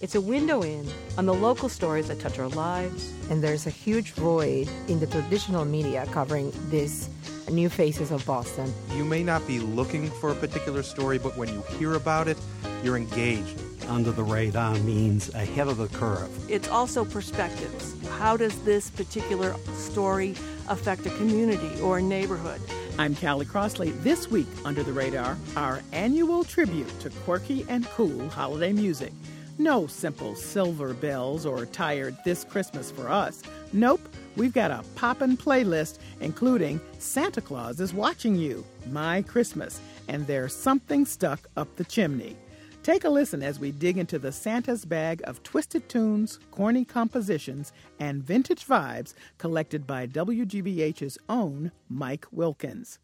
It's a window in on the local stories that touch our lives. And there's a huge void in the traditional media covering these new faces of Boston. You may not be looking for a particular story, but when you hear about it, you're engaged. Under the radar means ahead of the curve. It's also perspectives. How does this particular story affect a community or a neighborhood? I'm Callie Crossley. This week, Under the Radar, our annual tribute to quirky and cool holiday music. No simple silver bells or tired This Christmas for Us. Nope, we've got a poppin' playlist including Santa Claus is Watching You, My Christmas, and There's Something Stuck Up the Chimney. Take a listen as we dig into the Santa's bag of twisted tunes, corny compositions, and vintage vibes collected by WGBH's own Mike Wilkins.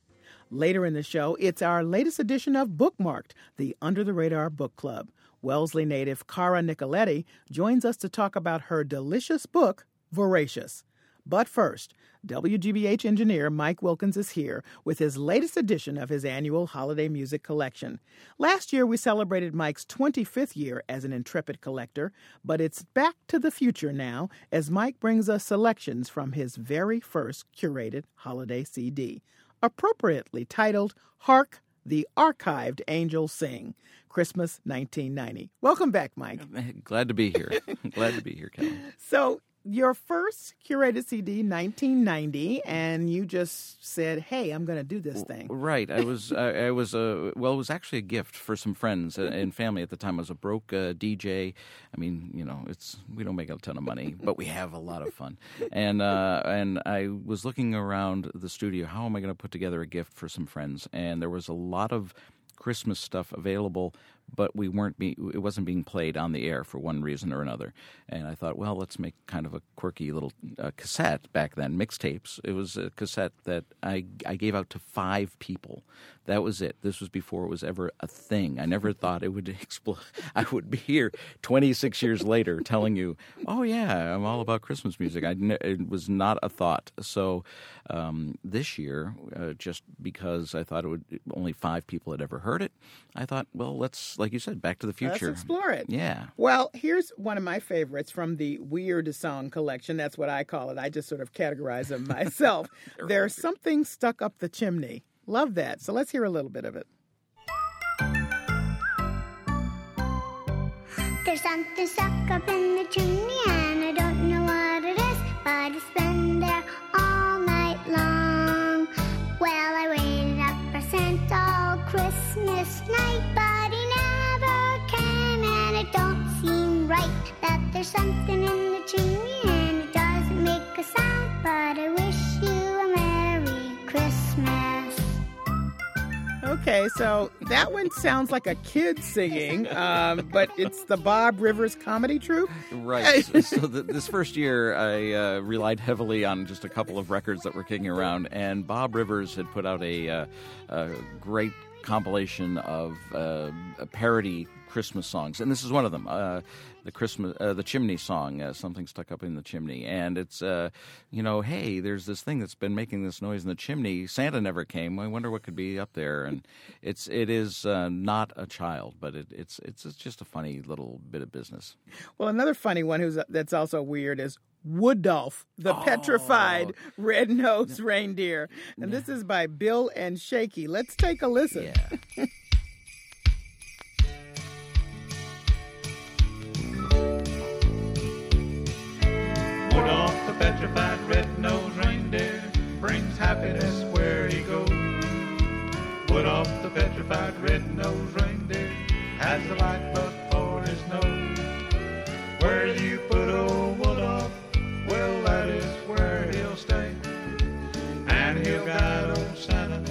Later in the show, it's our latest edition of Bookmarked, the Under the Radar Book Club. Wellesley native Cara Nicoletti joins us to talk about her delicious book, Voracious. But first, WGBH engineer Mike Wilkins is here with his latest edition of his annual holiday music collection. Last year, we celebrated Mike's 25th year as an intrepid collector, but it's back to the future now as Mike brings us selections from his very first curated holiday CD, appropriately titled Hark the Archived Angels Sing. Christmas 1990. Welcome back, Mike. Glad to be here. Glad to be here, Kelly. So, your first curated CD, 1990, and you just said, "Hey, I'm going to do this thing." Right. I was. I, I was a. Well, it was actually a gift for some friends and family at the time. I was a broke uh, DJ. I mean, you know, it's we don't make a ton of money, but we have a lot of fun. And uh, and I was looking around the studio. How am I going to put together a gift for some friends? And there was a lot of Christmas stuff available, but we weren't be, it wasn't being played on the air for one reason or another. And I thought, well, let's make kind of a quirky little uh, cassette back then, mixtapes. It was a cassette that I I gave out to five people. That was it. This was before it was ever a thing. I never thought it would explode. I would be here 26 years later telling you, oh yeah, I'm all about Christmas music. I it was not a thought. So um, this year, uh, just because I thought it would only five people had ever heard it, I thought, well, let's like you said, Back to the Future. Let's explore it. Yeah. Well, here's one of my favorites from the Weird Song collection. That's what I call it. I just sort of categorize them myself. There's something stuck up the chimney. Love that. So let's hear a little bit of it. There's something stuck up in the chimney, and I don't know what it is, but it's been there all night long. Well, I waited up for Santa all Christmas night, but he never came, and it don't seem right that there's something in the chimney, and it doesn't make a sound, but Okay, so that one sounds like a kid singing, um, but it's the Bob Rivers Comedy Troupe. Right. so, so the, this first year, I uh, relied heavily on just a couple of records that were kicking around, and Bob Rivers had put out a, uh, a great compilation of uh, parody Christmas songs, and this is one of them. Uh, the Christmas, uh, the chimney song, uh, something stuck up in the chimney, and it's, uh, you know, hey, there's this thing that's been making this noise in the chimney. Santa never came. I wonder what could be up there, and it's it is uh, not a child, but it, it's it's it's just a funny little bit of business. Well, another funny one who's that's also weird is Woodolph, the Oh. petrified red-nosed reindeer, and this is by Bill and Shaky. Let's take a listen. Yeah. petrified red-nosed reindeer brings happiness where he goes. Rudolph the petrified red-nosed reindeer has a light bug for his nose. Where you put old Rudolph, well that is where he'll stay. And he'll guide old Santa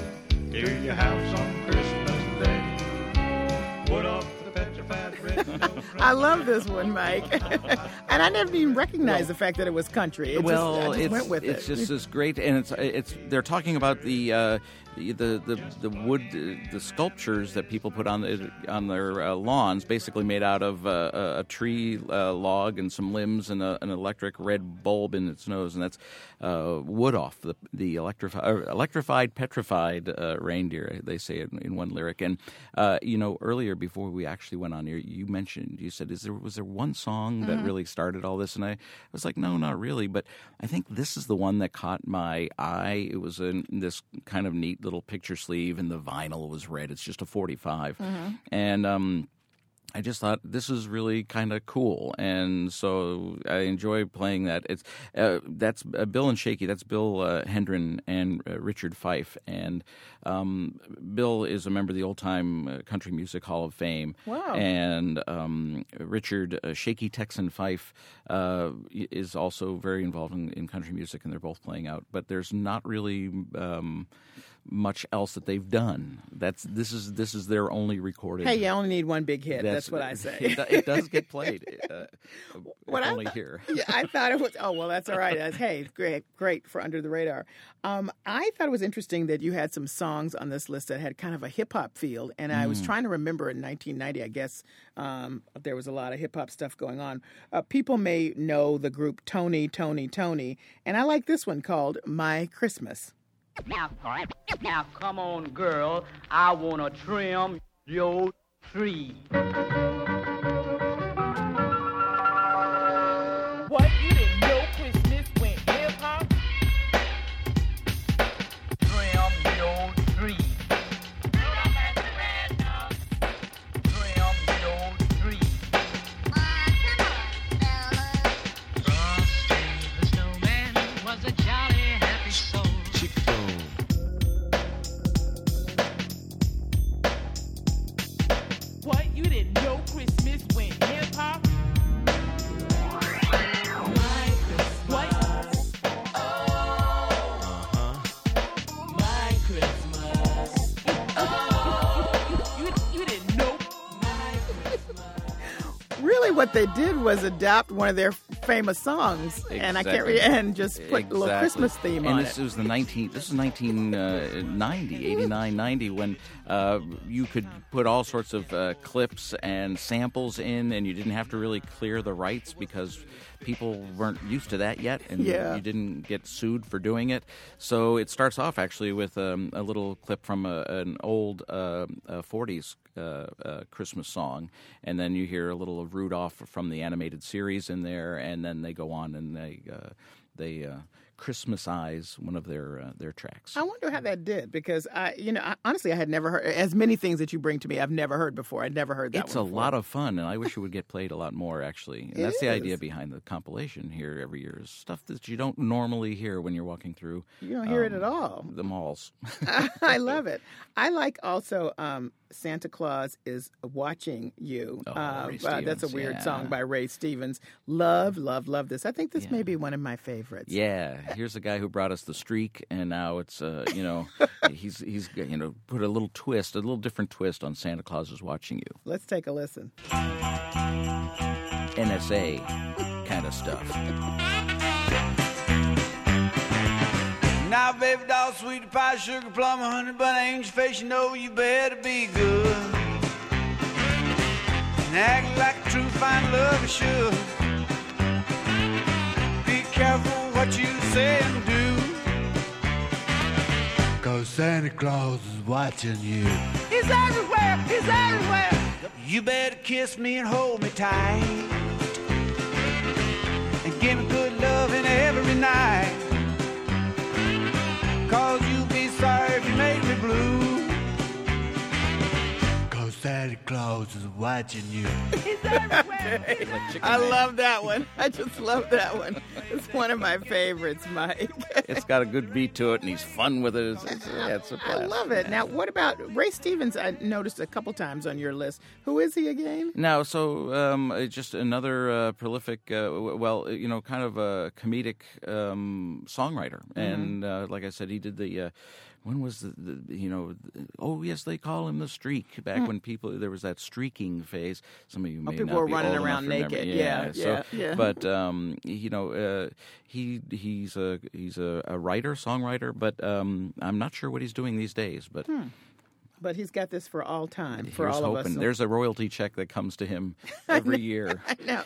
to your house on Christmas Day. Rudolph the petrified red I love this one, Mike. and I never even recognized the fact that it was country. It well, just, just it's went with it's it. just this great, and it's it's they're talking about the. Uh, the, the the wood uh, the sculptures that people put on the, on their uh, lawns basically made out of uh, a a tree uh, log and some limbs and a, an electric red bulb in its nose and that's uh, wood off the the electrified electrified petrified uh, reindeer they say in, in one lyric and uh, you know earlier before we actually went on here you mentioned you said is there was there one song that Mhm. really started all this? And I was like no not really. But I think this is the one that caught my eye. It was in this kind of neat little picture sleeve and the vinyl was red. It's just a 45 Mhm. and um I just thought this is really kind of cool, and so I enjoy playing that. It's uh, that's uh, Bill and Shaky. That's Bill uh, Hendren and uh, Richard Fife, and um, Bill is a member of the Old Time uh, Country Music Hall of Fame. Wow. And um, Richard uh, Shaky Texan Fife uh, is also very involved in, in country music, and they're both playing out. But there's not really. Um, much else that they've done. That's this is this is their only recorded. Hey, you only need one big hit. That's, what I say. It, it does get played. Uh, What I only thought- here. yeah, I thought it was. Oh well, that's all right. That's, hey, great, great for under the radar. Um, I thought it was interesting that you had some songs on this list that had kind of a hip hop feel, and I was Mm. trying to remember in 1990. I guess um, there was a lot of hip hop stuff going on. Uh, people may know the group Tony! Toni! Toné!, and I like this one called "My Christmas." Now, now, come on, girl. I wanna trim your tree. They did was adapt one of their famous songs, and I can't re- and just put a little Christmas theme and on this it. was the 19 this is 1990 89 90 when uh, you could put all sorts of uh, clips and samples in and you didn't have to really clear the rights because people weren't used to that yet and Yeah. you didn't get sued for doing it so it starts off actually with um, a little clip from a, an old uh, uh, 40s uh, uh, Christmas song, and then you hear a little of Rudolph from the animated series in there, and then they go on and they uh, they uh, Eyes, one of their uh, their tracks. I wonder how that did because I, you know, I, honestly, I had never heard as many things that you bring to me. I've never heard before. I'd never heard that. It's a before. lot of fun, and I wish it would get played a lot more. Actually, and It that's the idea behind the compilation here every year is stuff that you don't normally hear when you're walking through. You don't hear it um, at all. The malls. I love it. I like also um, Santa Claus is watching you. Oh, Uh, uh, that's a weird yeah. song by Ray Stevens. Love, love, love this. I think this may be one of my favorites. Yeah, here's a guy who brought us the streak, and now it's uh, you know he's he's you know put a little twist, a little different twist on Santa Claus is watching you. Let's take a listen. NSA kind of stuff. Now, baby doll, sweetie pie, sugar plum, honey bun, angel face, you know you better be good. And act like a true fine lover should. Be careful what you say and do. Cause Santa Claus is watching you. He's everywhere. He's everywhere. You better kiss me and hold me tight. And give me good loving every night. Cause you'll be sorry if you make me blue. Cause Santa Claus is watching you. He's everywhere. I love that one. I just love that one. It's one of my favorites, Mike. It's got a good beat to it, and he's fun with it. It's, it's, yeah, it's a I blast. love it. Now, what about Ray Stevens? I noticed a couple times on your list. Who is he again? Now, so um, uh, just another uh, prolific, uh, well, you know, kind of a comedic um, songwriter, and uh, like I said, he did the. When was the, the you know oh yes they call him the streak back Hmm. when people there was that streaking phase. Some of you may people not were be running around naked. Yeah, Yeah, so, yeah, yeah. But um, you know, uh, he he's a he's a, a writer, songwriter, but um, I'm not sure what he's doing these days. But Hmm. But he's got this for all time, for all of us. There's a royalty check that comes to him every year. I know.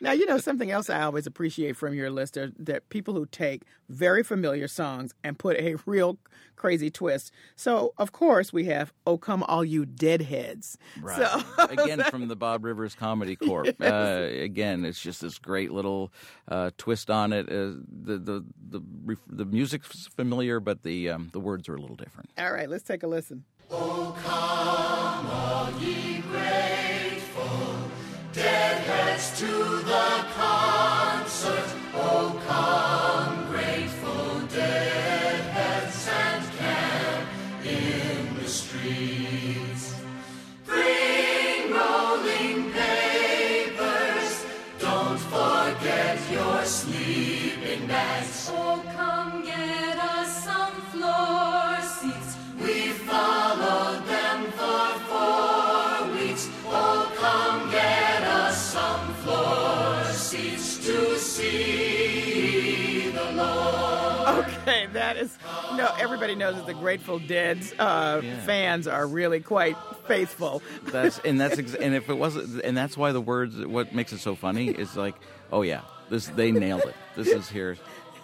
Now, you know, something else I always appreciate from your list are that people who take very familiar songs and put a real crazy twist. So, of course, we have Oh Come All You Deadheads. Right. So, again, from the Bob Rivers Comedy Corp. Uh, again, it's just this great little uh, twist on it. Uh, the the the the music's familiar, but the um, the words are a little different. all right, let's take a listen. Come, all ye grateful, deadheads to the concert. Oh, come, see the Lord. Okay, that is no. Everybody knows that the Grateful Dead's uh, fans are really quite faithful. That's and that's ex- and if it wasn't and that's why the words what makes it so funny is like oh yeah this they nailed it. This is here.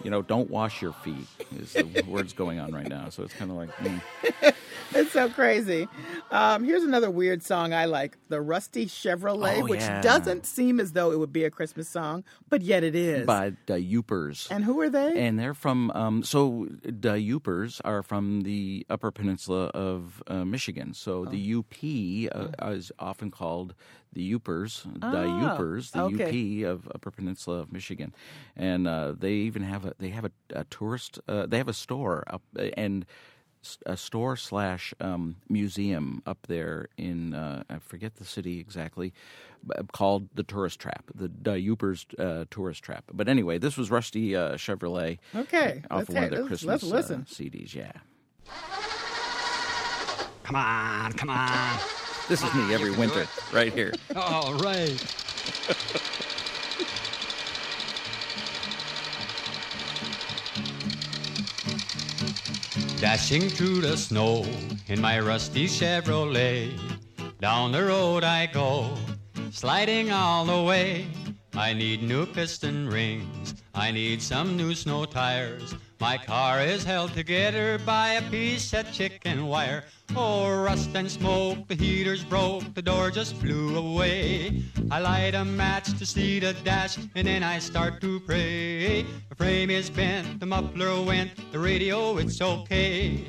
You know, don't wash your feet is the words going on right now. So it's kind of like. mm. it's so crazy. Um, here's another weird song I like, the Rusty Chevrolet, Oh, which yeah. doesn't seem as though it would be a Christmas song, but yet it is. by the Yoopers. and who are they? And they're from, um, so the Yoopers are from the Upper Peninsula of uh, Michigan. So the UP uh, is often called the Yoopers, the Ah, Yoopers, the okay. UP of Upper Peninsula of Michigan, and uh, they even have a they have a, a tourist uh, they have a store up and a store slash um, museum up there in uh, I forget the city exactly, called the Tourist Trap, the Yoopers uh, Tourist Trap. But anyway, this was Rusty uh, Chevrolet. Okay, off let's of one hear- of their let's- Christmas let's listen. Uh, CDs. Yeah, Come on, come on. This is me every winter, right here. All right. Dashing through the snow in my rusty Chevrolet. Down the road I go, sliding all the way. I need new piston rings. I need some new snow tires. My car is held together by a piece of chicken wire. Oh, rust and smoke, the heater's broke, the door just flew away. I light a match to see the dash, and then I start to pray. The frame is bent, the muffler went, the radio, it's okay.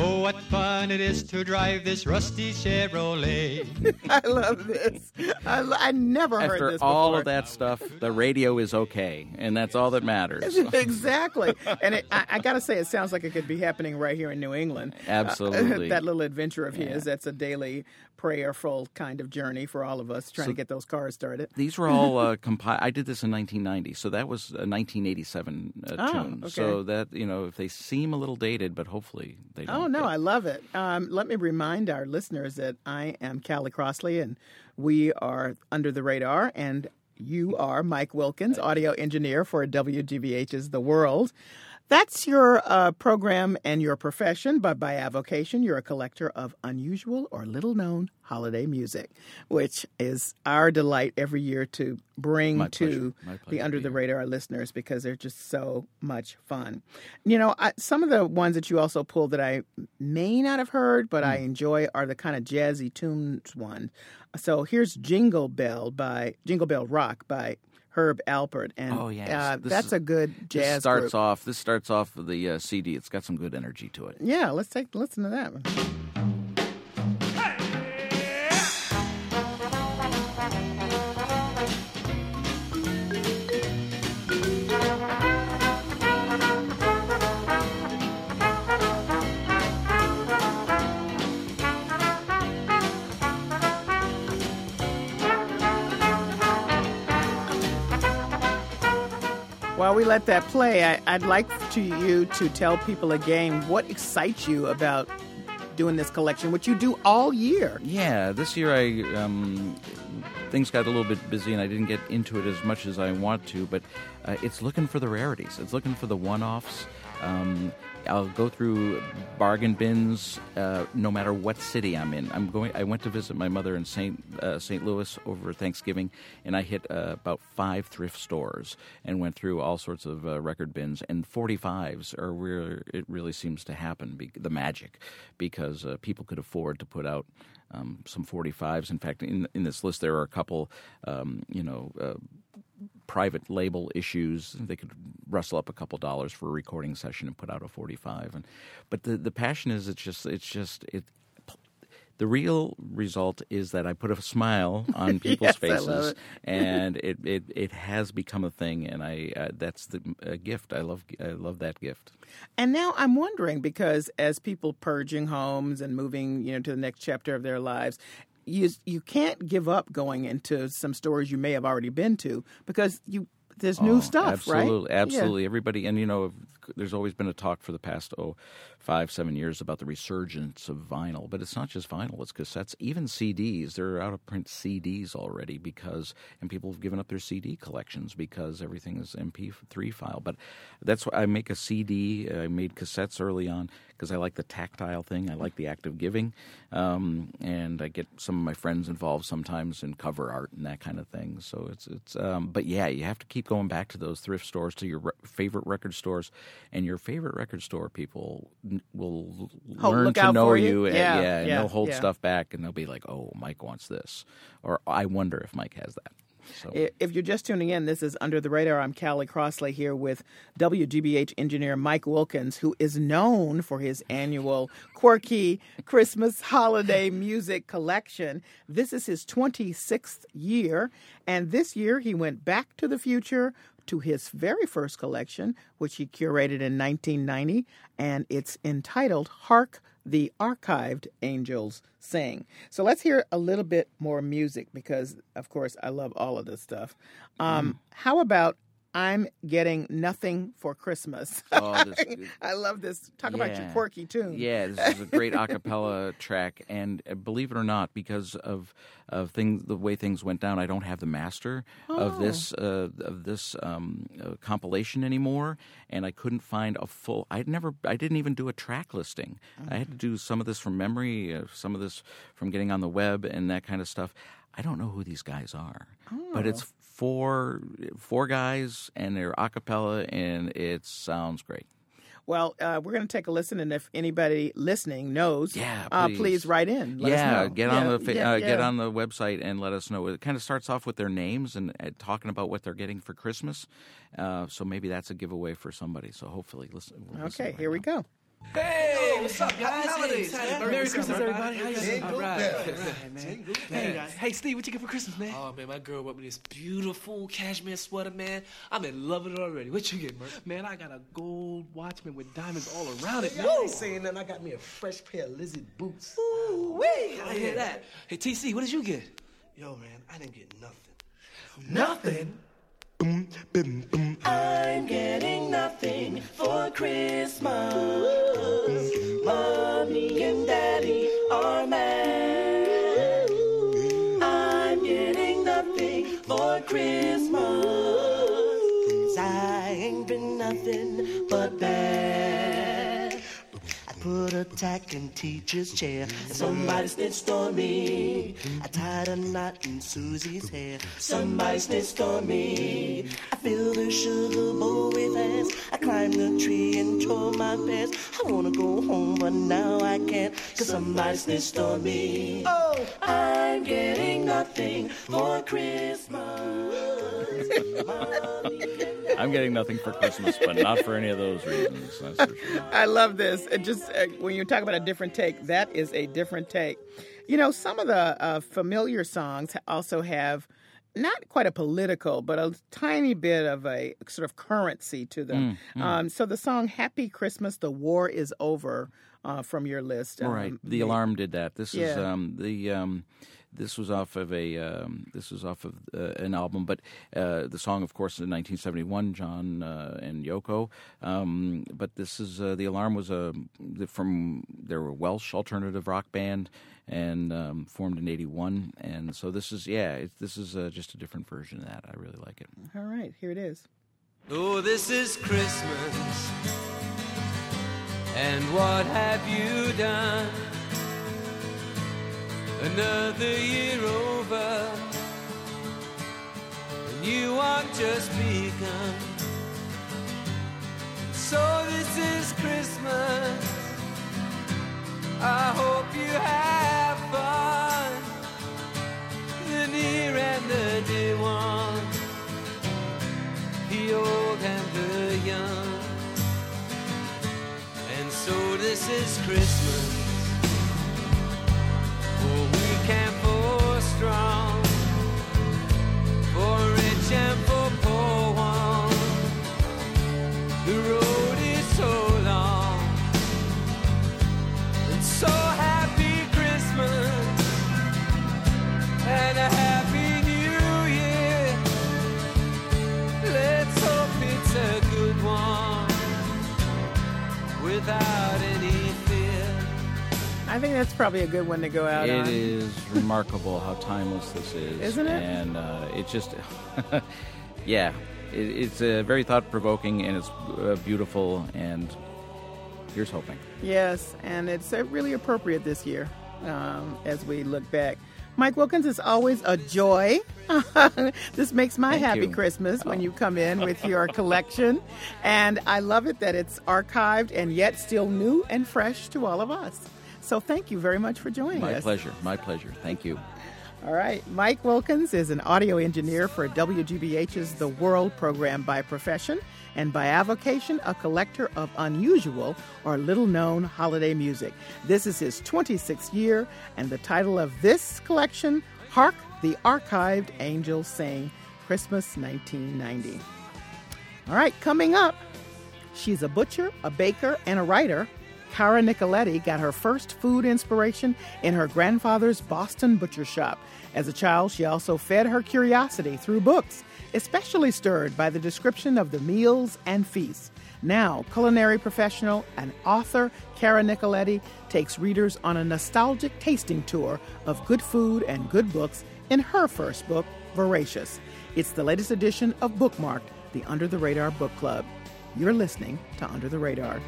Oh, what fun it is to drive this rusty Chevrolet. I love this. I, lo- I never heard After this all before. of that stuff, the radio is okay, and that's all that matters. exactly. And it, I, I got to say, it sounds like it could be happening right here in New England. Uh, Absolutely. that little adventure of his, that's a daily prayerful kind of journey for all of us trying So- to get those cars started. These were all uh, compiled. I did this in 1990, so that was a 1987 uh, Oh, tune. okay. So that you know, if they seem a little dated, but hopefully they don't. Oh, no, I love it. Um, let me remind our listeners that I am Callie Crossley, and we are Under the Radar, and you are Mike Wilkins, audio engineer for WGBH's The World. That's your uh, program and your profession, but by avocation, you're a collector of unusual or little known holiday music, which is our delight every year to bring My to pleasure. The Under the Radar listeners because they're just so much fun. You know, I, some of the ones that you also pulled that I may not have heard, but Hmm. I enjoy are the kind of jazzy tunes one. So here's Jingle Bell by Jingle Bell Rock by Herb Alpert, and Oh yes, uh, that's is- a good This jazz starts group. off. This starts off the uh, CD. It's got some good energy to it. Yeah, let's take listen to that one. Let that play, I, I'd like to you to tell people again what excites you about doing this collection, which you do all year. Yeah, this year I um, things got a little bit busy and I didn't get into it as much as I want to. But uh, it's looking for the rarities. It's looking for the one-offs. Um, I'll go through bargain bins uh, no matter what city I'm in. I'm going. I went to visit my mother in Saint uh, St. Louis over Thanksgiving, and I hit uh, about five thrift stores and went through all sorts of uh, record bins. And 45s are where it really seems to happen. Be- the magic, because uh, people could afford to put out. Um, some 45s. In fact, in in this list there are a couple, um, you know, uh, private label issues. They could rustle up a couple dollars for a recording session and put out a 45. And but the the passion is it's just it's just it. The real result is that I put a smile on people's Yes, faces, it. and it, it, it has become a thing, and I uh, that's the a gift. I love I love that gift. And now I'm wondering because as people purging homes and moving, you know, to the next chapter of their lives, you you can't give up going into some stores you may have already been to because you there's new Oh, stuff, right? absolutely, Yeah. Absolutely, everybody, and you know, there's always been a talk for the past oh, five, seven years about the resurgence of vinyl, but it's not just vinyl; it's cassettes, even CDs. They're out of print CDs already because, and people have given up their CD collections because everything is MP3 file. But that's why I make a CD. I made cassettes early on because I like the tactile thing. I like the act of giving, um, and I get some of my friends involved sometimes in cover art and that kind of thing. So it's it's. Um, but yeah, you have to keep going back to those thrift stores, to your re- favorite record stores, and your favorite record store people will Oh, learn to know you. you? and- Yeah, yeah, and yeah, they'll hold yeah. stuff back, and they'll be like, "Oh, Mike wants this," or "I wonder if Mike has that." So. If you're just tuning in, this is Under the Radar. I'm Callie Crossley here with WGBH engineer Mike Wilkins, who is known for his annual quirky Christmas holiday music collection. This is his 26th year, and this year he went back to the future to his very first collection, which he curated in 1990, and it's entitled Hark the Archived Angels Sing. So let's hear a little bit more music because, of course, I love all of this stuff. Um, How about I'm Getting Nothing for Christmas? Oh, this- I love this. Talk about your quirky tune. Yeah, this is a great a cappella track, and uh, believe it or not, because of of things, the way things went down, I don't have the master of Oh. this uh, of this um, uh, compilation anymore, and I couldn't find a full. I never, I didn't even do a track listing. I had to do some of this from memory, uh, some of this from getting on the web, and that kind of stuff. I don't know who these guys are, but it's Oh. Four four guys, and they're a cappella, and it sounds great. Well, uh, we're going to take a listen, and if anybody listening knows, Yeah, uh, please. please write in. Let us yeah, know. get on Yeah, the fa- yeah, uh, get on the website and let us know. It kind of starts off with their names and uh, talking about what they're getting for Christmas. Uh, so maybe that's a giveaway for somebody. So hopefully, listen. we'll listen Okay, right here we go. Hey, what's up, guys? Happy holidays, Hey. Merry, Merry Christmas, Christmas, everybody. How you doing? All right, man. Hey, bells. hey, Steve, what you get for Christmas, man? Oh man, my girl bought me this beautiful cashmere sweater, man. I'm in love with it already. What you get, Merc? Man, I got a gold watchman with diamonds all around it. Hey. I ain't saying nothing. I got me a fresh pair of lizard boots. Ooh, wee! I hear that. Hey, TC, what did you get? Yo, man, I didn't get nothing. Nothing. I'm getting nothing for Christmas. Mommy and Daddy are mad. I'm getting nothing for Christmas. 'Cause I ain't been nothing but bad. I put a tack in teacher's chair, somebody snitched on me. I tied a knot in Susie's hair, somebody snitched on me. I filled the sugar bowl with ass. I climbed the tree and tore my pants. I wanna go home, but now I can't, cause somebody snitched on me. Oh, I'm getting nothing for Christmas. I'm getting nothing for Christmas, but not for any of those reasons. That's for sure. I love this. It just uh, when you talk about a different take, that is a different take. You know, some of the uh, familiar songs also have not quite a political, but a tiny bit of a sort of currency to them. Mm, mm. Um, so the song "Happy Christmas, the War is Over" uh, from your list, um, right. The alarm did that. This is um, the um, this was off of a um, this was off of uh, an album, but uh, the song, of course, in 1971, John uh, and Yoko. Um, but this is uh, the alarm was a from they were a Welsh alternative rock band and um, formed in '81, and so this is yeah, it, this is uh, just a different version of that. I really like it. All right, here it is. Oh, this is Christmas. And what have you done? Another year over. And you have just begun. So this is Christmas. I hope you have fun. The near and the dear ones the old and the young. And so this is Christmas strong, for rich and for poor one. The road is so long, and so happy Christmas and a happy New Year. Let's hope it's a good one without. I think that's probably a good one to go out It on. is remarkable how timeless this is, Isn't it? And uh, it just, yeah, it, it's uh, very thought provoking and it's uh, beautiful. And here's hoping. Yes, and it's uh, really appropriate this year um, as we look back. Mike Wilkins, it's always a joy. this makes my Thank happy you. Christmas when you come in with your collection. And I love it that it's archived and yet still new and fresh to all of us. So thank you very much for joining My us. My pleasure. My pleasure. Thank you. All right. Mike Wilkins is an audio engineer for WGBH's The World program by profession and by avocation, a collector of unusual or little known holiday music. This is his 26th year, and the title of this collection, Hark the Archived Angels Sing, Christmas 1990. All right, coming up, she's a butcher, a baker, and a writer. Cara Nicoletti got her first food inspiration in her grandfather's Boston butcher shop. As a child, she also fed her curiosity through books, especially stirred by the description of the meals and feasts. Now, culinary professional and author Cara Nicoletti takes readers on a nostalgic tasting tour of good food and good books in her first book, Voracious. It's the latest edition of Bookmarked, the Under the Radar Book Club. You're listening to Under the Radar.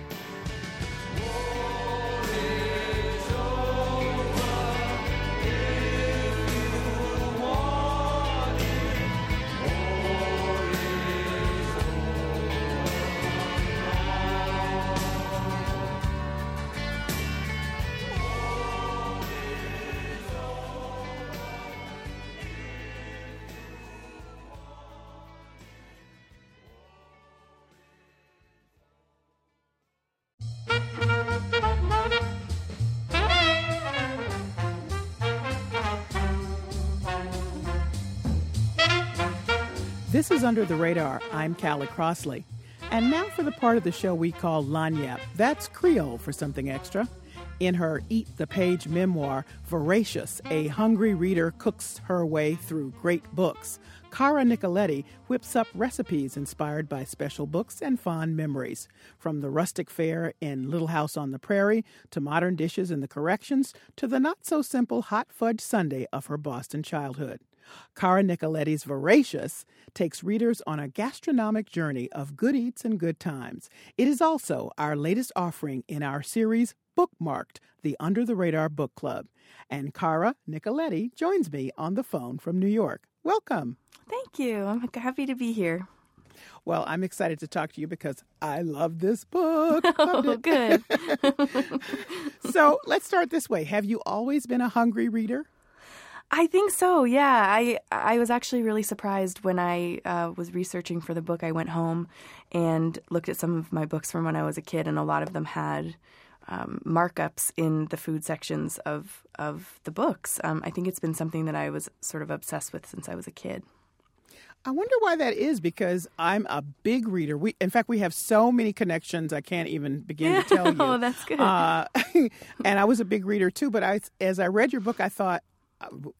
Is Under the Radar. I'm Callie Crossley. And now for the part of the show we call Lagniappe. That's Creole for something extra. In her Eat the Page memoir, Voracious, a hungry reader cooks her way through great books. Cara Nicoletti whips up recipes inspired by special books and fond memories. From the rustic fare in Little House on the Prairie, to modern dishes in the corrections, to the not so simple hot fudge sundae of her Boston childhood. Cara Nicoletti's Voracious takes readers on a gastronomic journey of good eats and good times. It is also our latest offering in our series Bookmarked, the Under the Radar Book Club. And Cara Nicoletti joins me on the phone from New York. Welcome. Thank you. I'm happy to be here. Well, I'm excited to talk to you because I love this book. Oh, good. so let's start this way. Have you always been a hungry reader? I think so. Yeah, I I was actually really surprised when I uh, was researching for the book. I went home and looked at some of my books from when I was a kid, and a lot of them had um, markups in the food sections of of the books. Um, I think it's been something that I was sort of obsessed with since I was a kid. I wonder why that is because I'm a big reader. We, in fact, we have so many connections I can't even begin to tell you. Oh, that's good. Uh, and I was a big reader too. But I, as I read your book, I thought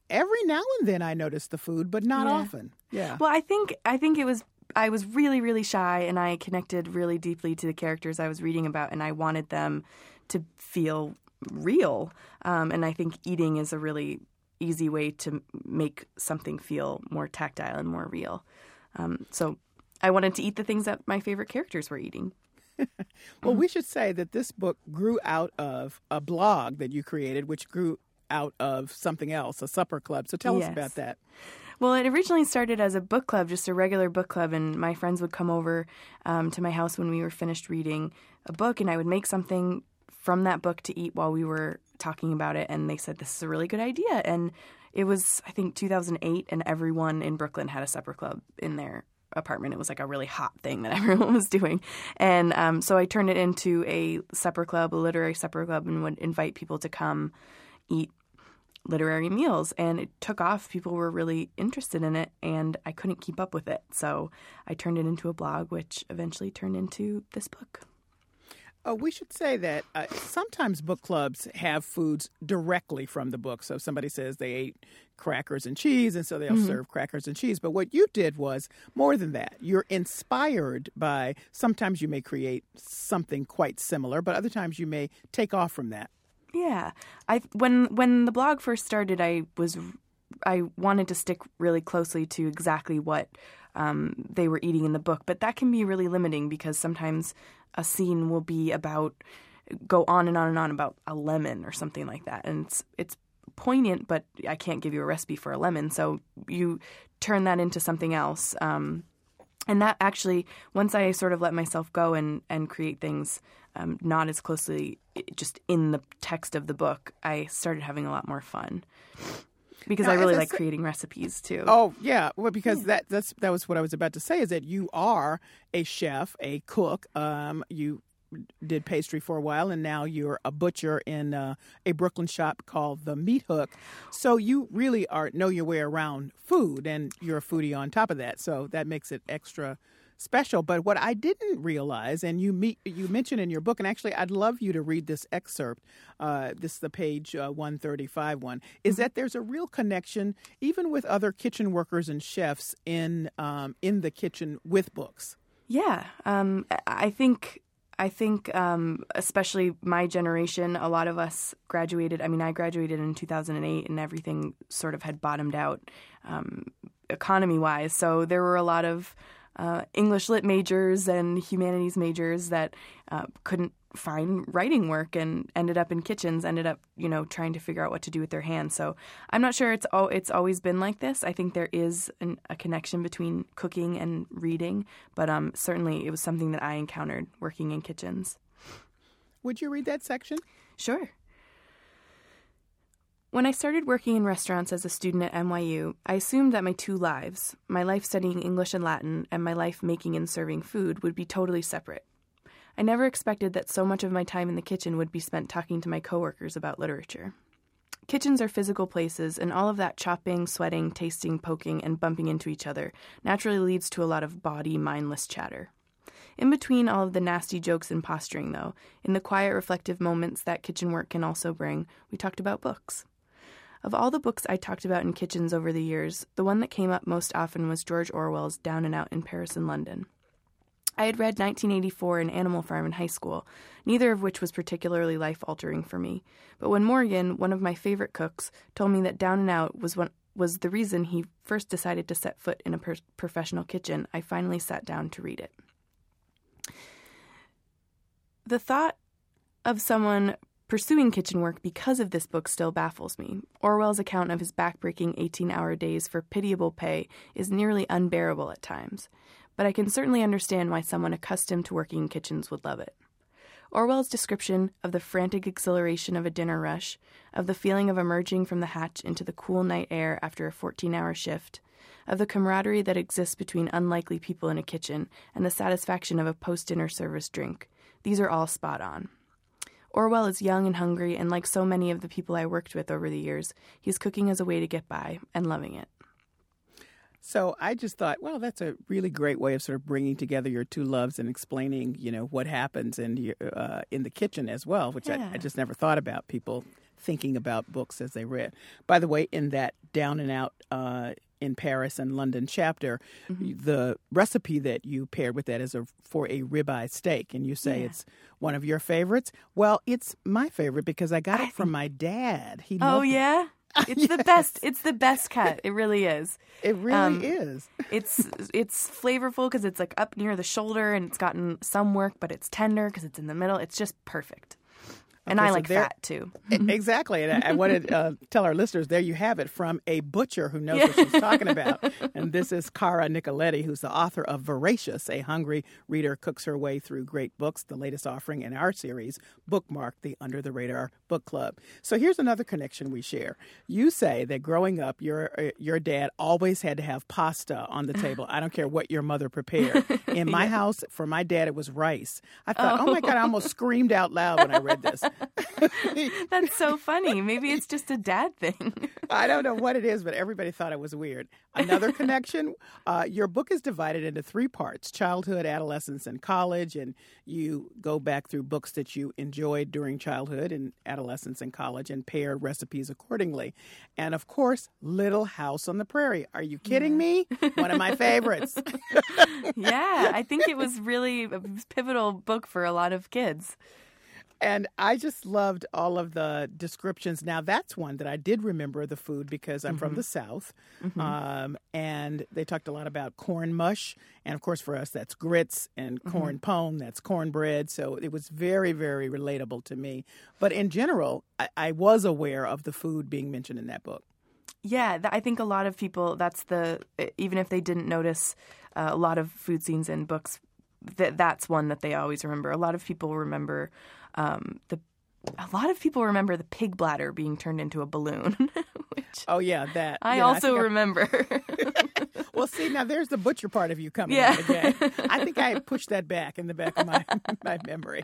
every now and then I notice the food, but not Yeah. often. Yeah. Well, I think I think it was I was really really shy and I connected really deeply to the characters I was reading about and I wanted them to feel real. Um, and I think eating is a really easy way to make something feel more tactile and more real. Um, so I wanted to eat the things that my favorite characters were eating. Well, we should say that this book grew out of a blog that you created, which grew out of something else, a supper club. So tell us about that. Well, it originally started as a book club, just a regular book club, and my friends would come over um, to my house when we were finished reading a book, and I would make something from that book to eat while we were talking about it. And they said, This is a really good idea. And it was, I think, 2008, and everyone in Brooklyn had a supper club in their apartment. It was like a really hot thing that everyone was doing. And um, so I turned it into a supper club, a literary supper club, and would invite people to come eat literary meals and it took off people were really interested in it and i couldn't keep up with it so i turned it into a blog which eventually turned into this book Uh, we should say that uh, sometimes book clubs have foods directly from the book. So somebody says they ate crackers and cheese, and so they'll Mhm. serve crackers and cheese. But what you did was more than that. You're inspired by, sometimes you may create something quite similar, but other times you may take off from that. Yeah. I when when the blog first started i was i wanted to stick really closely to exactly what um, they were eating in the book but that can be really limiting because sometimes a scene will be about go on and on and on about a lemon or something like that. And it's it's poignant but i can't give you a recipe for a lemon. So you turn that into something else. Um, and that actually once i sort of let myself go and and create things um, not as closely just in the text of the book i started having a lot more fun because Now, i really like creating recipes too Oh yeah, well because that that's that was what I was about to say is that you are a chef, a cook. Um, you did pastry for a while, and now you're a butcher in uh, a Brooklyn shop called the Meat Hook. So you really are know your way around food, and you're a foodie on top of that. So that makes it extra special. But what I didn't realize, and you meet, you mentioned in your book, and actually I'd love you to read this excerpt. Uh, this is the page uh, 135 one. Is that there's a real connection, even with other kitchen workers and chefs in um, in the kitchen with books. Yeah, um, I think I think um, especially my generation, a lot of us graduated. I mean, I graduated in 2008, and everything sort of had bottomed out um, economy wise. So there were a lot of uh, English lit majors and humanities majors that uh, couldn't find writing work and ended up in kitchens ended up you know trying to figure out what to do with their hands so i'm not sure it's all it's always been like this i think there is an, a connection between cooking and reading but um certainly it was something that i encountered working in kitchens Would you read that section? Sure. When I started working in restaurants as a student at NYU, I assumed that my two lives, my life studying English and Latin and my life making and serving food, would be totally separate. I never expected that so much of my time in the kitchen would be spent talking to my coworkers about literature. Kitchens are physical places, and all of that chopping, sweating, tasting, poking, and bumping into each other naturally leads to a lot of body, mindless chatter. In between all of the nasty jokes and posturing, though, in the quiet, reflective moments that kitchen work can also bring, we talked about books. Of all the books I talked about in kitchens over the years, the one that came up most often was George Orwell's Down and Out in Paris and London. I had read 1984 and Animal Farm in high school, neither of which was particularly life altering for me. But when Morgan, one of my favorite cooks, told me that Down and Out was one was the reason he first decided to set foot in a per- professional kitchen, I finally sat down to read it. The thought of someone pursuing kitchen work because of this book still baffles me. Orwell's account of his backbreaking 18 hour days for pitiable pay is nearly unbearable at times, but I can certainly understand why someone accustomed to working in kitchens would love it. Orwell's description of the frantic exhilaration of a dinner rush, of the feeling of emerging from the hatch into the cool night air after a 14 hour shift, of the camaraderie that exists between unlikely people in a kitchen, and the satisfaction of a post dinner service drink. These are all spot on. Orwell is young and hungry, and like so many of the people I worked with over the years, he's cooking as a way to get by and loving it. So I just thought, well, that's a really great way of sort of bringing together your two loves and explaining, you know, what happens in your, uh, in the kitchen as well, which Yeah. I, I just never thought about people thinking about books as they read. By the way, in that Down and Out uh, in Paris and London chapter, Mm-hmm. the recipe that you paired with that is a, for a ribeye steak, and you say Yeah. it's one of your favorites. Well, it's my favorite because I got it from my dad. He Oh loved it. yeah, it's the best. It's the best cut. It really is. It really Um, is. It's it's flavorful because it's like up near the shoulder and it's gotten some work, but it's tender because it's in the middle. It's just perfect. And Okay, I so like there- fat too. Exactly. And I, I want to uh, tell our listeners there you have it from a butcher who knows what she's talking about. And this is Cara Nicoletti, who's the author of Voracious, a hungry reader cooks her way through great books, the latest offering in our series, Bookmark, the Under the Radar Book Club. So here's another connection we share. You say that growing up, your, uh, your dad always had to have pasta on the table. I don't care what your mother prepared. In my Yeah. house, for my dad, it was rice. I thought, oh, Oh. my God, I almost screamed out loud when I read this. That's so funny. Maybe it's just a dad thing. I don't know what it is, but everybody thought it was weird. Another connection uh, your book is divided into three parts childhood, adolescence, and college. And you go back through books that you enjoyed during childhood and adolescence and college and pair recipes accordingly. And of course, Little House on the Prairie. Are you kidding me? One of my favorites. yeah, I think it was really a pivotal book for a lot of kids. And I just loved all of the descriptions. Now, that's one that I did remember the food because I'm from Mhm. the South. Mhm. Um, and they talked a lot about corn mush. And of course, for us, that's grits and corn pone, that's cornbread. So it was very, very relatable to me. But in general, I, I was aware of the food being mentioned in that book. Yeah, th- I think a lot of people. That's the even if they didn't notice uh, a lot of food scenes in books, that that's one that they always remember. A lot of people remember um, the. A lot of people remember the pig bladder being turned into a balloon. which Oh, yeah, that. I yeah, also I- remember. Well, see, now there's the butcher part of you coming Yeah. again. I think I pushed that back in the back of my, my memory.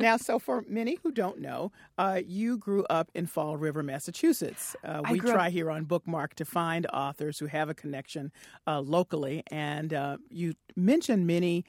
Now, so for many who don't know, uh, you grew up in Fall River, Massachusetts. Uh, we grew up- try here on Bookmark to find authors who have a connection uh, locally, and uh, you mentioned many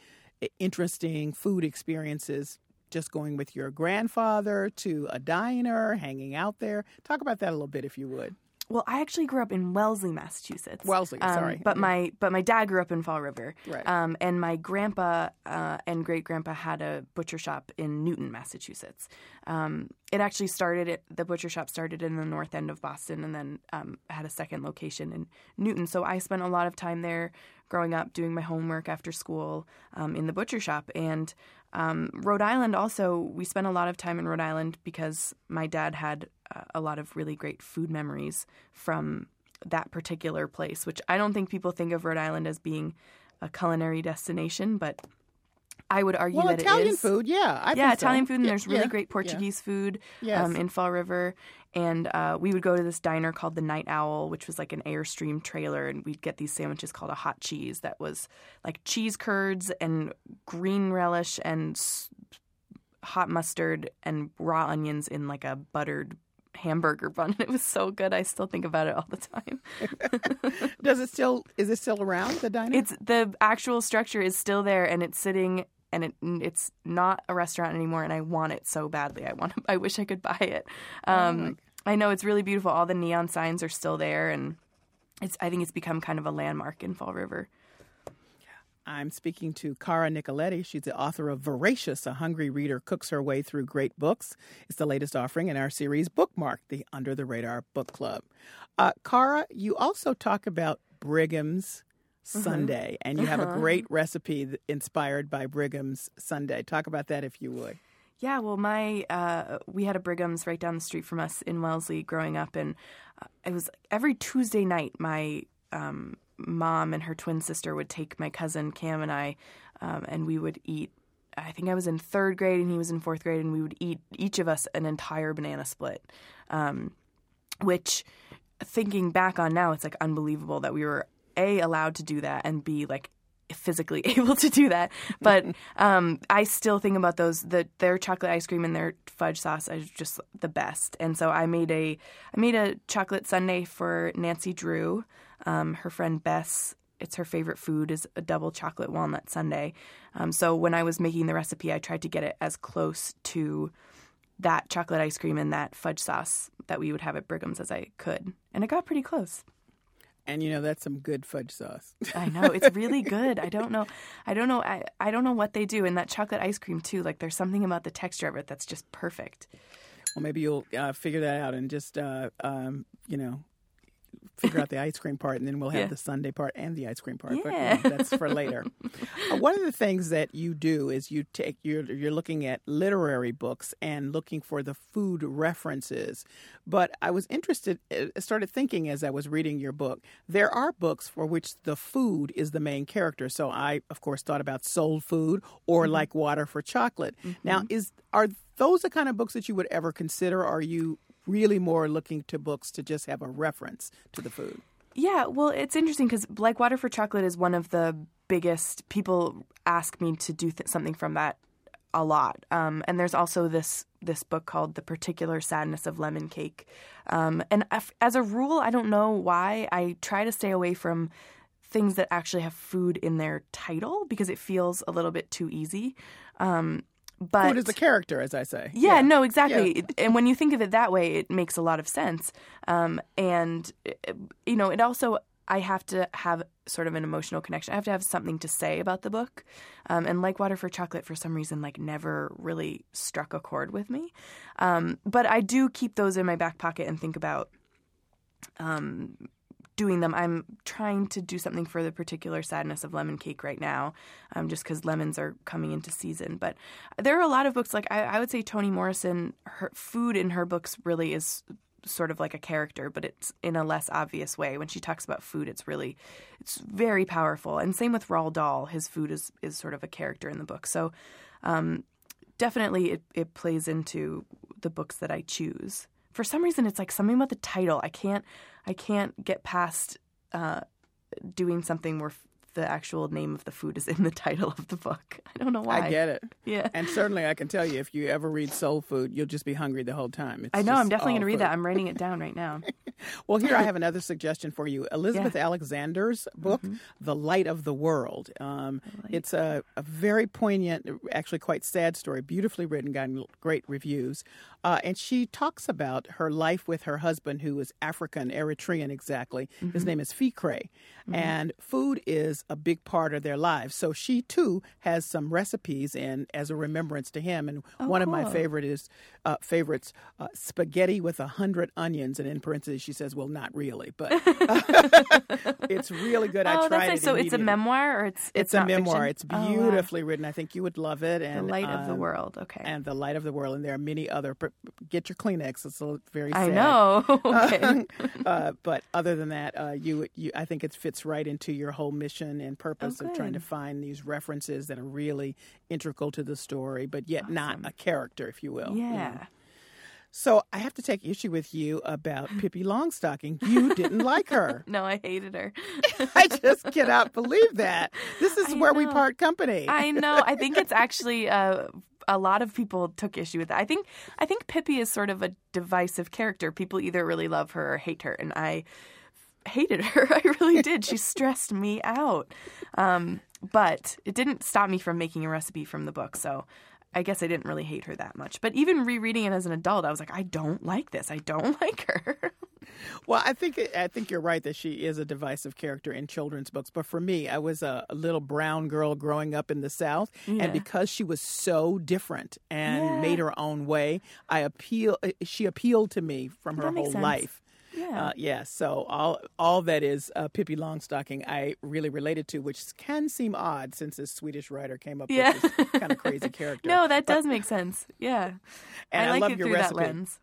interesting food experiences. Just going with your grandfather to a diner, hanging out there. Talk about that a little bit, if you would. Well, I actually grew up in Wellesley, Massachusetts. Wellesley, Um, sorry. But my but my dad grew up in Fall River. Right. Um, and my grandpa uh, and great grandpa had a butcher shop in Newton, Massachusetts. Um, it actually started it. The butcher shop started in the north end of Boston, and then um, had a second location in Newton. So I spent a lot of time there growing up, doing my homework after school um, in the butcher shop. And um, Rhode Island also, we spent a lot of time in Rhode Island because my dad had uh, a lot of really great food memories from that particular place, which I don't think people think of Rhode Island as being a culinary destination, but I would argue Well, that Italian it is. food, yeah, I yeah, think so. Italian food, and Yeah, there's really yeah, great yeah. Portuguese food Yes. um, in Fall River. And uh, we would go to this diner called the Night Owl, which was like an Airstream trailer, and we'd get these sandwiches called a hot cheese that was like cheese curds and green relish and s- hot mustard and raw onions in like a buttered hamburger bun. It was so good. I still think about it all the time. Does it still is it still around the diner? It's the actual structure is still there, and it's sitting, and it it's not a restaurant anymore. And I want it so badly. I want. I wish I could buy it. Um, I know it's really beautiful. All the neon signs are still there, and it's. I think it's become kind of a landmark in Fall River. I'm speaking to Cara Nicoletti. She's the author of Voracious, a hungry reader cooks her way through great books. It's the latest offering in our series Bookmark, the Under the Radar Book Club. Uh, Cara, you also talk about Brigham's sundae, and you have a Uh-huh. great recipe inspired by Brigham's Sunday. Talk about that if you would. Yeah, well, my uh, we had a Brigham's right down the street from us in Wellesley growing up, and uh, it was every Tuesday night. My um, mom and her twin sister would take my cousin Cam and I, um, and we would eat. I think I was in third grade and he was in fourth grade, and we would eat each of us an entire banana split, um, which, thinking back on now, it's like unbelievable that we were a allowed to do that and b like physically able to do that. But um, I still think about those. The, their chocolate ice cream and their fudge sauce is just the best. And so I made a I made a chocolate sundae for Nancy Drew, um, her friend Bess. It's her favorite food is a double chocolate walnut sundae. Um, so when I was making the recipe, I tried to get it as close to that chocolate ice cream and that fudge sauce that we would have at Brigham's as I could, and it got pretty close. And you know that's some good fudge sauce. I know it's really good. I don't know, I don't know, I, I don't know what they do in that chocolate ice cream too. Like there's something about the texture of it that's just perfect. Well, maybe you'll uh, figure that out and just uh, um, you know figure out the ice cream part, and then we'll have Yeah. the sundae part and the ice cream part. But Yeah. know, that's for later. Uh, one of the things that you do is you take you're you're looking at literary books and looking for the food references. But I was interested, uh, started thinking as I was reading your book. There are books for which the food is the main character. So I, of course, thought about Soul Food or mm-hmm. Like Water for Chocolate. Now, mm-hmm. is are those the kind of books that you would ever consider? Are you really more looking to books to just have a reference to the food? Yeah, well, it's interesting because Like Water for Chocolate is one of the biggest. People ask me to do th- something from that a lot. Um, and there's also this this book called The Particular Sadness of Lemon Cake. Um, and as a rule, I don't know why I try to stay away from things that actually have food in their title because it feels a little bit too easy. Um, but food is a character, as I say. yeah, no, exactly. And when you think of it that way, it makes a lot of sense. Um, and you know, it also I have to have sort of an emotional connection. I have to have something to say about the book. Um, and like Water for Chocolate, for some reason, like never really struck a chord with me. Um, but I do keep those in my back pocket and think about um, doing them. I'm trying to do something for the particular sadness of lemon cake right now, um, just because lemons are coming into season. But there are a lot of books. Like I, I would say, Toni Morrison, her food in her books really is sort of like a character, but it's in a less obvious way. When she talks about food, it's really it's very powerful. And same with Roald Dahl, his food is is sort of a character in the book. So um, definitely, it it plays into the books that I choose. For some reason, it's like something about the title. I can't I can't get past uh, doing something f- the actual name of the food is in the title of the book. I don't know why. I get it. Yeah. And certainly I can tell you if you ever read Soul Food, you'll just be hungry the whole time. It's I know. I'm definitely going to read that. I'm writing it down right now. Well, here I have another suggestion for you. Elizabeth Alexander's book, Mm-hmm. The Light of the World. Um, it's a, a very poignant, actually quite sad story, beautifully written, gotten great reviews. Uh, and she talks about her life with her husband, who is African, Eritrean exactly. His Mhm. name is Ficre. Mhm. And food is a big part of their lives. So she, too, has some recipes in as a remembrance to him. And Oh, one of my cool. favorite is uh, favorites uh, spaghetti with a hundred onions, and in parentheses she says, "Well, not really, but it's really good." I oh, tried that's nice. it. So it's a memoir, or it's It's, it's, a memoir. fiction? It's Oh, wow. beautifully written. I think you would love it. And Light of the um, World. Okay. And the light of the world. And there are many other. Get your Kleenex. It's a very. I know. Okay. uh, but other than that, uh, you, you, I think it fits right into your whole mission and purpose Oh, of trying to find these references that are really integral to the story, but yet not a character, if you will. you know. Yeah. So I have to take issue with you about Pippi Longstocking. You didn't like her. No, I hated her. I just cannot believe that. This is I where we part company. I know. I think it's actually uh, a lot of people took issue with that. I think I think Pippi is sort of a divisive character. People either really love her or hate her, and I hated her. I really did. She stressed me out. Um, but it didn't stop me from making a recipe from the book. So I guess I didn't really hate her that much. But even rereading it as an adult, I was like, I don't like this. I don't like her. Well, I think I think you're right that she is a divisive character in children's books. But for me, I was a, a little brown girl growing up in the South, Yeah. and because she was so different and Yeah. made her own way, I appeal. uh, She appealed to me from her whole sense. life. Yeah. Uh, yeah, so all all that is uh, Pippi Longstocking I really related to, which can seem odd since this Swedish writer came up Yeah. with this kind of crazy character. no, that But- does make sense. Yeah. And I like love it your through recipe. that lens.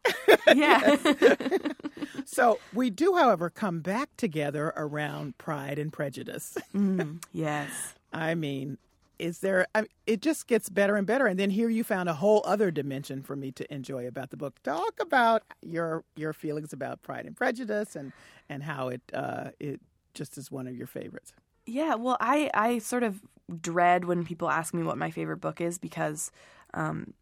yeah. So we do, however, come back together around Pride and Prejudice. Mm, yes. I mean, is there? I, it just gets better and better, and then here you found a whole other dimension for me to enjoy about the book. Talk about your your feelings about Pride and Prejudice, and and how it uh, it just is one of your favorites. Yeah, well, I, I sort of dread when people ask me what my favorite book is because um,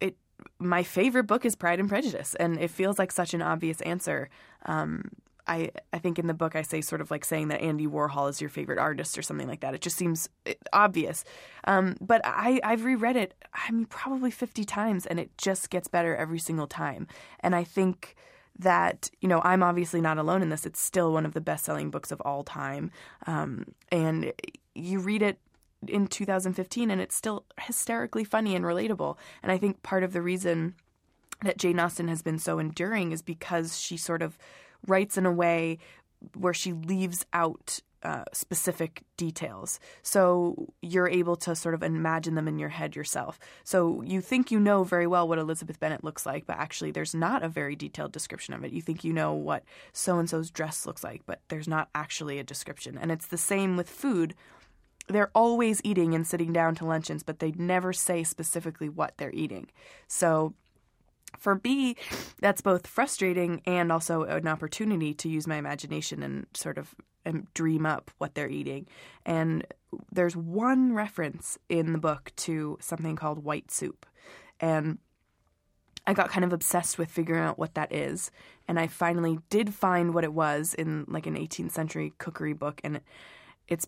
it my favorite book is Pride and Prejudice, and it feels like such an obvious answer. Um, I I think in the book I say sort of like saying that Andy Warhol is your favorite artist or something like that. It just seems obvious. Um, but I I've reread it I mean probably 50 times and it just gets better every single time. And I think that you know I'm obviously not alone in this. It's still one of the best-selling books of all time. Um, and you read it in 2015 and it's still hysterically funny and relatable. And I think part of the reason that Jane Austen has been so enduring is because she sort of writes in a way where she leaves out uh, specific details. So you're able to sort of imagine them in your head yourself. So you think you know very well what Elizabeth Bennet looks like, but actually there's not a very detailed description of it. You think you know what so and so's dress looks like, but there's not actually a description. And it's the same with food. They're always eating and sitting down to luncheons, but they never say specifically what they're eating. So for B, that's both frustrating and also an opportunity to use my imagination and sort of um, dream up what they're eating. And there's one reference in the book to something called white soup. And I got kind of obsessed with figuring out what that is. And I finally did find what it was in like an 18th century cookery book. And it's,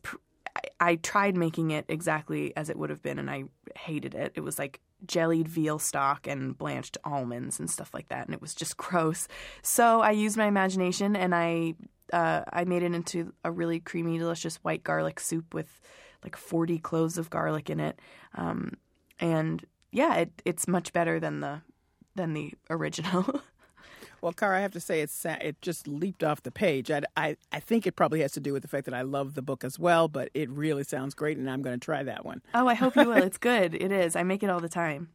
I tried making it exactly as it would have been, and I hated it. It was like jellied veal stock and blanched almonds and stuff like that, and it was just gross. So I used my imagination and I uh, I made it into a really creamy, delicious white garlic soup with like 40 cloves of garlic in it. Um, and yeah, it, it's much better than the than the original. Well, Cara, I have to say it's it just leaped off the page. I, I, I think it probably has to do with the fact that I love the book as well, but it really sounds great, and I'm going to try that one. Oh, I hope you will. it's good. It is. I make it all the time.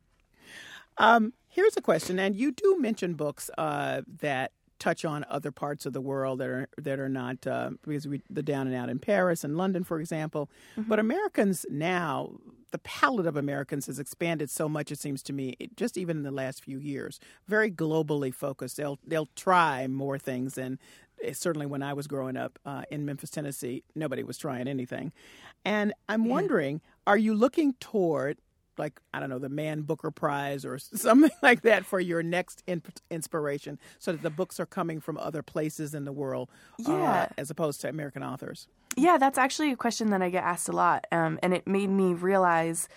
Um, here's a question, and you do mention books uh, that touch on other parts of the world that are that are not uh, because we the down and out in Paris and London, for example. Mm-hmm. But Americans now, the palate of Americans has expanded so much. It seems to me, it, just even in the last few years, very globally focused. They'll they'll try more things than eh, certainly when I was growing up uh, in Memphis, Tennessee, nobody was trying anything. And I'm yeah. wondering, are you looking toward like I don't know the Man Booker Prize or something like that for your next in- inspiration, so that the books are coming from other places in the world, uh, yeah. uh, as opposed to American authors. Yeah, that's actually a question that I get asked a lot, um, and it made me realize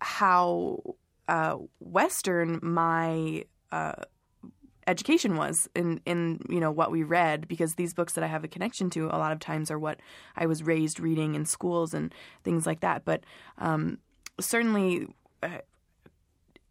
how uh, Western my uh, education was in in you know what we read because these books that I have a connection to a lot of times are what I was raised reading in schools and things like that. But um, certainly uh,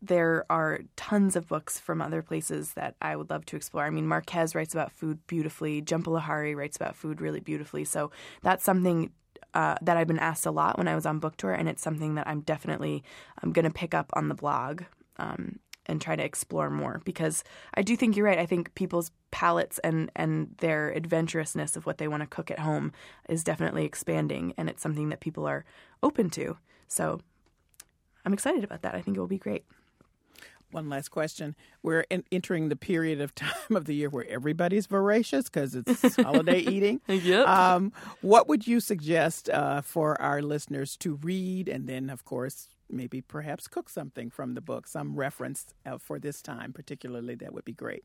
there are tons of books from other places that I would love to explore. I mean, Marquez writes about food beautifully. Jhumpa Lahiri writes about food really beautifully. So that's something uh, that I've been asked a lot when I was on book tour, and it's something that I'm definitely I'm going to pick up on the blog um, and try to explore more because I do think you're right. I think people's palates and and their adventurousness of what they want to cook at home is definitely expanding, and it's something that people are open to. So I'm excited about that. I think it will be great. One last question. We're in, entering the period of time of the year where everybody's voracious because it's holiday eating. Yep. Um, what would you suggest uh, for our listeners to read and then, of course, maybe perhaps cook something from the book, some reference uh, for this time particularly? That would be great.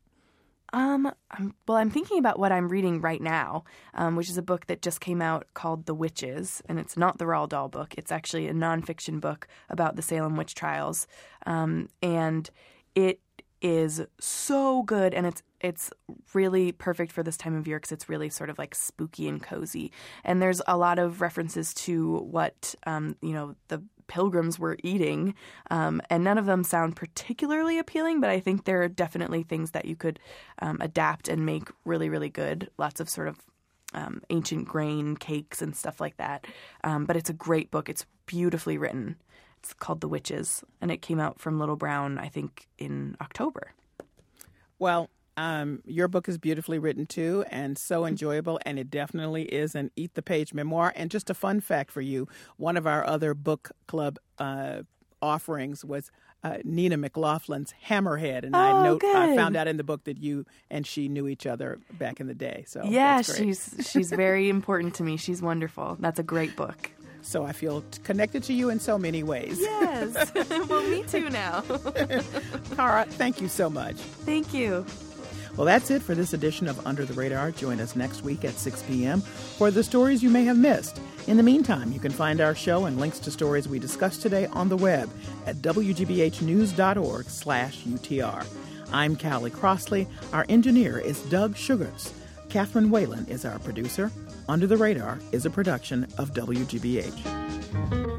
Um, I'm, well, I'm thinking about what I'm reading right now, um, which is a book that just came out called The Witches, and it's not the Roald Dahl book. It's actually a nonfiction book about the Salem witch trials, um, and it is so good, and it's it's really perfect for this time of year because it's really sort of like spooky and cozy. And there's a lot of references to what um, you know the pilgrims were eating, um, and none of them sound particularly appealing. But I think there are definitely things that you could um, adapt and make really, really good. Lots of sort of um, ancient grain cakes and stuff like that. Um, but it's a great book. It's beautifully written. It's called The Witches, and it came out from Little Brown, I think, in October. Well, um, your book is beautifully written too and so enjoyable, and it definitely is an eat the page memoir. And just a fun fact for you one of our other book club uh, offerings was uh, Nina MacLaughlin's Hammerhead, and Oh, I note I found out in the book that you and she knew each other back in the day. So yeah, that's great. she's she's very important to me. She's wonderful. That's a great book. So I feel connected to you in so many ways. Yes. well, me too now. Cara, thank you so much. Thank you. Well, that's it for this edition of Under the Radar. Join us next week at 6 p.m. for the stories you may have missed. In the meantime, you can find our show and links to stories we discussed today on the web at wgbhnews.org slash UTR. I'm Callie Crossley. Our engineer is Doug Sugars. Catherine Whalen is our producer. Under the Radar is a production of WGBH.